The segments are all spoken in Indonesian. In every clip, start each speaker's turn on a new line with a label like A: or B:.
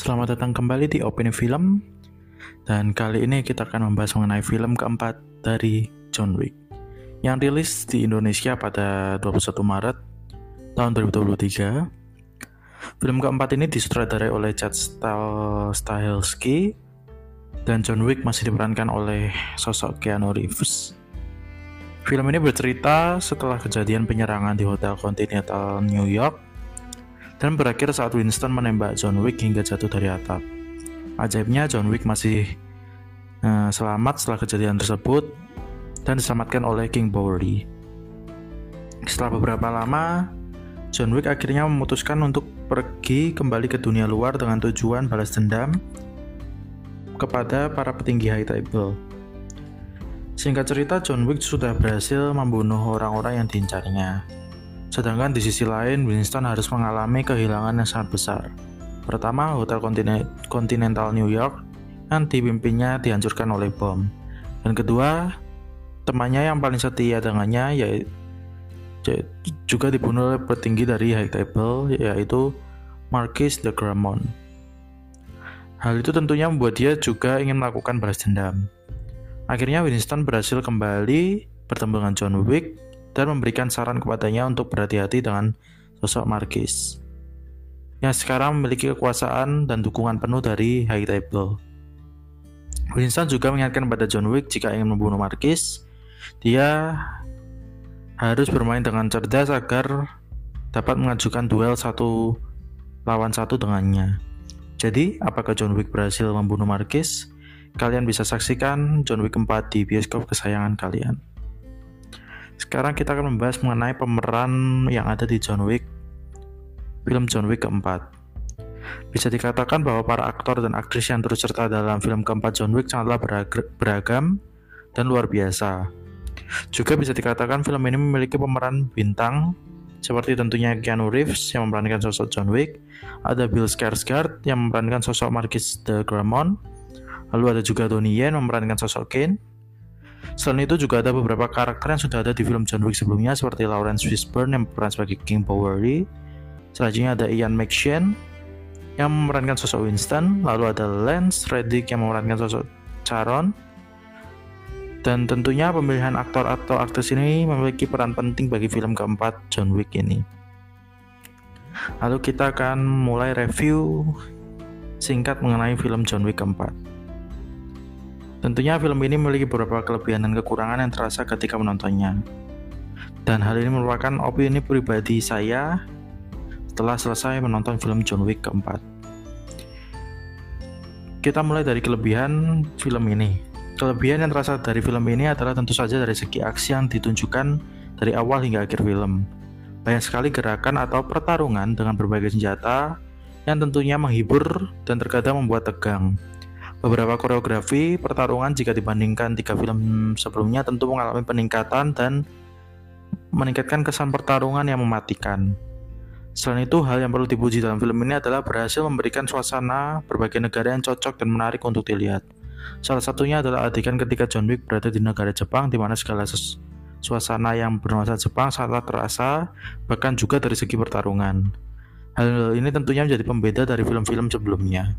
A: selamat datang kembali di Opini Film. Dan kali ini kita akan membahas mengenai film keempat dari John Wick Yang rilis di Indonesia pada 21 Maret tahun 2023 Film keempat ini disutradarai oleh Chad Stahelski Dan John Wick masih diperankan oleh sosok Keanu Reeves. Film ini bercerita setelah kejadian penyerangan di Hotel Continental New York dan berakhir saat Winston menembak John Wick hingga jatuh dari atap. Ajaibnya John Wick masih uh, selamat setelah kejadian tersebut dan diselamatkan oleh King Bowery. Setelah beberapa lama, John Wick akhirnya memutuskan untuk pergi kembali ke dunia luar dengan tujuan balas dendam kepada para petinggi high table. Singkat cerita, John Wick sudah berhasil membunuh orang-orang yang diincarnya. Sedangkan di sisi lain, Winston harus mengalami kehilangan yang sangat besar. Pertama, Hotel Continental New York yang dipimpinnya dihancurkan oleh bom. Dan kedua, temannya yang paling setia dengannya yaitu juga dibunuh oleh petinggi dari High Table yaitu Marquis de Gramont. Hal itu tentunya membuat dia juga ingin melakukan balas dendam. Akhirnya Winston berhasil kembali bertemu dengan John Wick dan memberikan saran kepadanya untuk berhati-hati dengan sosok Marquis yang sekarang memiliki kekuasaan dan dukungan penuh dari High Table. Winston juga mengingatkan kepada John Wick jika ingin membunuh Marquis, dia harus bermain dengan cerdas agar dapat mengajukan duel satu lawan satu dengannya. Jadi, apakah John Wick berhasil membunuh Marquis? Kalian bisa saksikan John Wick 4 di bioskop kesayangan kalian. Sekarang kita akan membahas mengenai pemeran yang ada di John Wick, film John Wick keempat. Bisa dikatakan bahwa para aktor dan aktris yang terus serta dalam film keempat John Wick sangatlah beragam dan luar biasa. Juga bisa dikatakan film ini memiliki pemeran bintang seperti tentunya Keanu Reeves yang memerankan sosok John Wick, ada Bill Skarsgård yang memerankan sosok Marquis de Gramont, lalu ada juga Donnie Yen memerankan sosok Kane, Selain itu juga ada beberapa karakter yang sudah ada di film John Wick sebelumnya seperti Lawrence Fishburne yang berperan sebagai King Bowery. Selanjutnya ada Ian McShane yang memerankan sosok Winston, lalu ada Lance Reddick yang memerankan sosok Charon. Dan tentunya pemilihan aktor atau aktris ini memiliki peran penting bagi film keempat John Wick ini. Lalu kita akan mulai review singkat mengenai film John Wick keempat. Tentunya film ini memiliki beberapa kelebihan dan kekurangan yang terasa ketika menontonnya. Dan hal ini merupakan opini pribadi saya setelah selesai menonton film John Wick keempat. Kita mulai dari kelebihan film ini. Kelebihan yang terasa dari film ini adalah tentu saja dari segi aksi yang ditunjukkan dari awal hingga akhir film. Banyak sekali gerakan atau pertarungan dengan berbagai senjata yang tentunya menghibur dan terkadang membuat tegang. Beberapa koreografi pertarungan jika dibandingkan tiga film sebelumnya tentu mengalami peningkatan dan meningkatkan kesan pertarungan yang mematikan. Selain itu, hal yang perlu dipuji dalam film ini adalah berhasil memberikan suasana berbagai negara yang cocok dan menarik untuk dilihat. Salah satunya adalah adegan ketika John Wick berada di negara Jepang di mana segala suasana yang bernuansa Jepang sangat terasa, bahkan juga dari segi pertarungan. Hal ini tentunya menjadi pembeda dari film-film sebelumnya.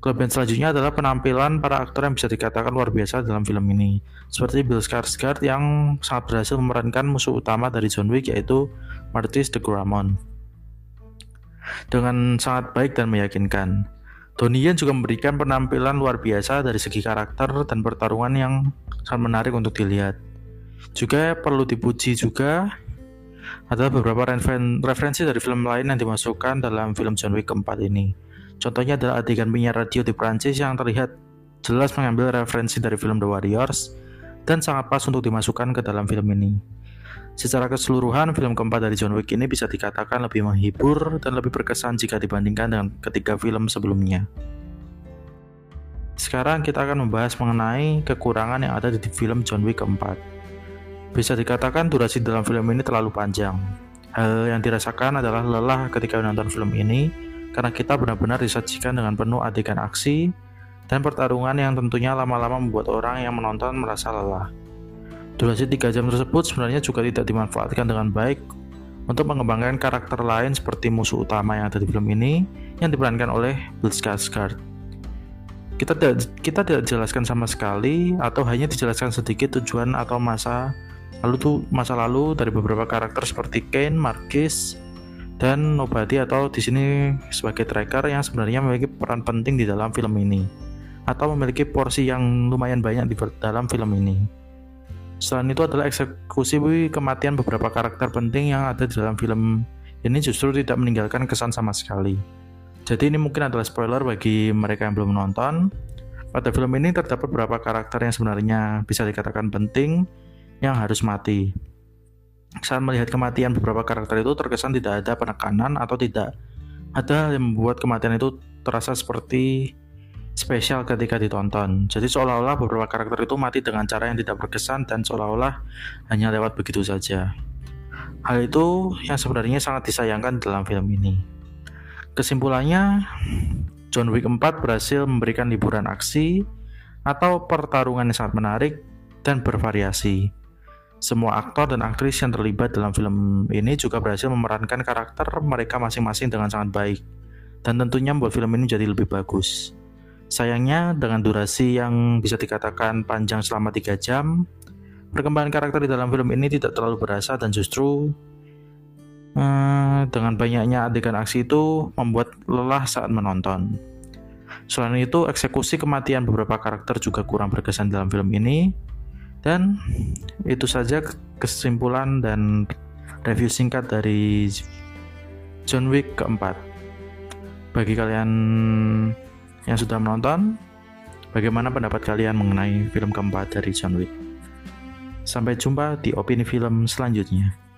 A: Kelebihan selanjutnya adalah penampilan para aktor yang bisa dikatakan luar biasa dalam film ini. Seperti Bill Skarsgård yang sangat berhasil memerankan musuh utama dari John Wick yaitu Martis de Gramont. Dengan sangat baik dan meyakinkan. Donnie Yen juga memberikan penampilan luar biasa dari segi karakter dan pertarungan yang sangat menarik untuk dilihat. Juga perlu dipuji juga adalah beberapa referensi dari film lain yang dimasukkan dalam film John Wick keempat ini. Contohnya adalah adegan penyiar radio di Prancis yang terlihat jelas mengambil referensi dari film The Warriors dan sangat pas untuk dimasukkan ke dalam film ini. Secara keseluruhan, film keempat dari John Wick ini bisa dikatakan lebih menghibur dan lebih berkesan jika dibandingkan dengan ketiga film sebelumnya. Sekarang kita akan membahas mengenai kekurangan yang ada di film John Wick keempat. Bisa dikatakan durasi dalam film ini terlalu panjang. Hal yang dirasakan adalah lelah ketika menonton film ini karena kita benar-benar disajikan dengan penuh adegan aksi dan pertarungan yang tentunya lama-lama membuat orang yang menonton merasa lelah. Durasi 3 jam tersebut sebenarnya juga tidak dimanfaatkan dengan baik untuk mengembangkan karakter lain seperti musuh utama yang ada di film ini yang diperankan oleh Skarsgård. Kita tidak kita tidak jelaskan sama sekali atau hanya dijelaskan sedikit tujuan atau masa lalu tuh masa lalu dari beberapa karakter seperti Kane, Marquis, dan Nobody atau di sini sebagai tracker yang sebenarnya memiliki peran penting di dalam film ini atau memiliki porsi yang lumayan banyak di dalam film ini. Selain itu adalah eksekusi kematian beberapa karakter penting yang ada di dalam film ini justru tidak meninggalkan kesan sama sekali. Jadi ini mungkin adalah spoiler bagi mereka yang belum menonton. Pada film ini terdapat beberapa karakter yang sebenarnya bisa dikatakan penting yang harus mati saat melihat kematian beberapa karakter itu terkesan tidak ada penekanan atau tidak ada yang membuat kematian itu terasa seperti spesial ketika ditonton. Jadi seolah-olah beberapa karakter itu mati dengan cara yang tidak berkesan dan seolah-olah hanya lewat begitu saja. Hal itu yang sebenarnya sangat disayangkan dalam film ini. Kesimpulannya, John Wick 4 berhasil memberikan liburan aksi atau pertarungan yang sangat menarik dan bervariasi. Semua aktor dan aktris yang terlibat dalam film ini juga berhasil memerankan karakter mereka masing-masing dengan sangat baik, dan tentunya membuat film ini jadi lebih bagus. Sayangnya, dengan durasi yang bisa dikatakan panjang selama 3 jam, perkembangan karakter di dalam film ini tidak terlalu berasa dan justru eh, dengan banyaknya adegan aksi itu membuat lelah saat menonton. Selain itu, eksekusi kematian beberapa karakter juga kurang berkesan dalam film ini, dan itu saja kesimpulan dan review singkat dari John Wick keempat. Bagi kalian yang sudah menonton, bagaimana pendapat kalian mengenai film keempat dari John Wick? Sampai jumpa di opini film selanjutnya.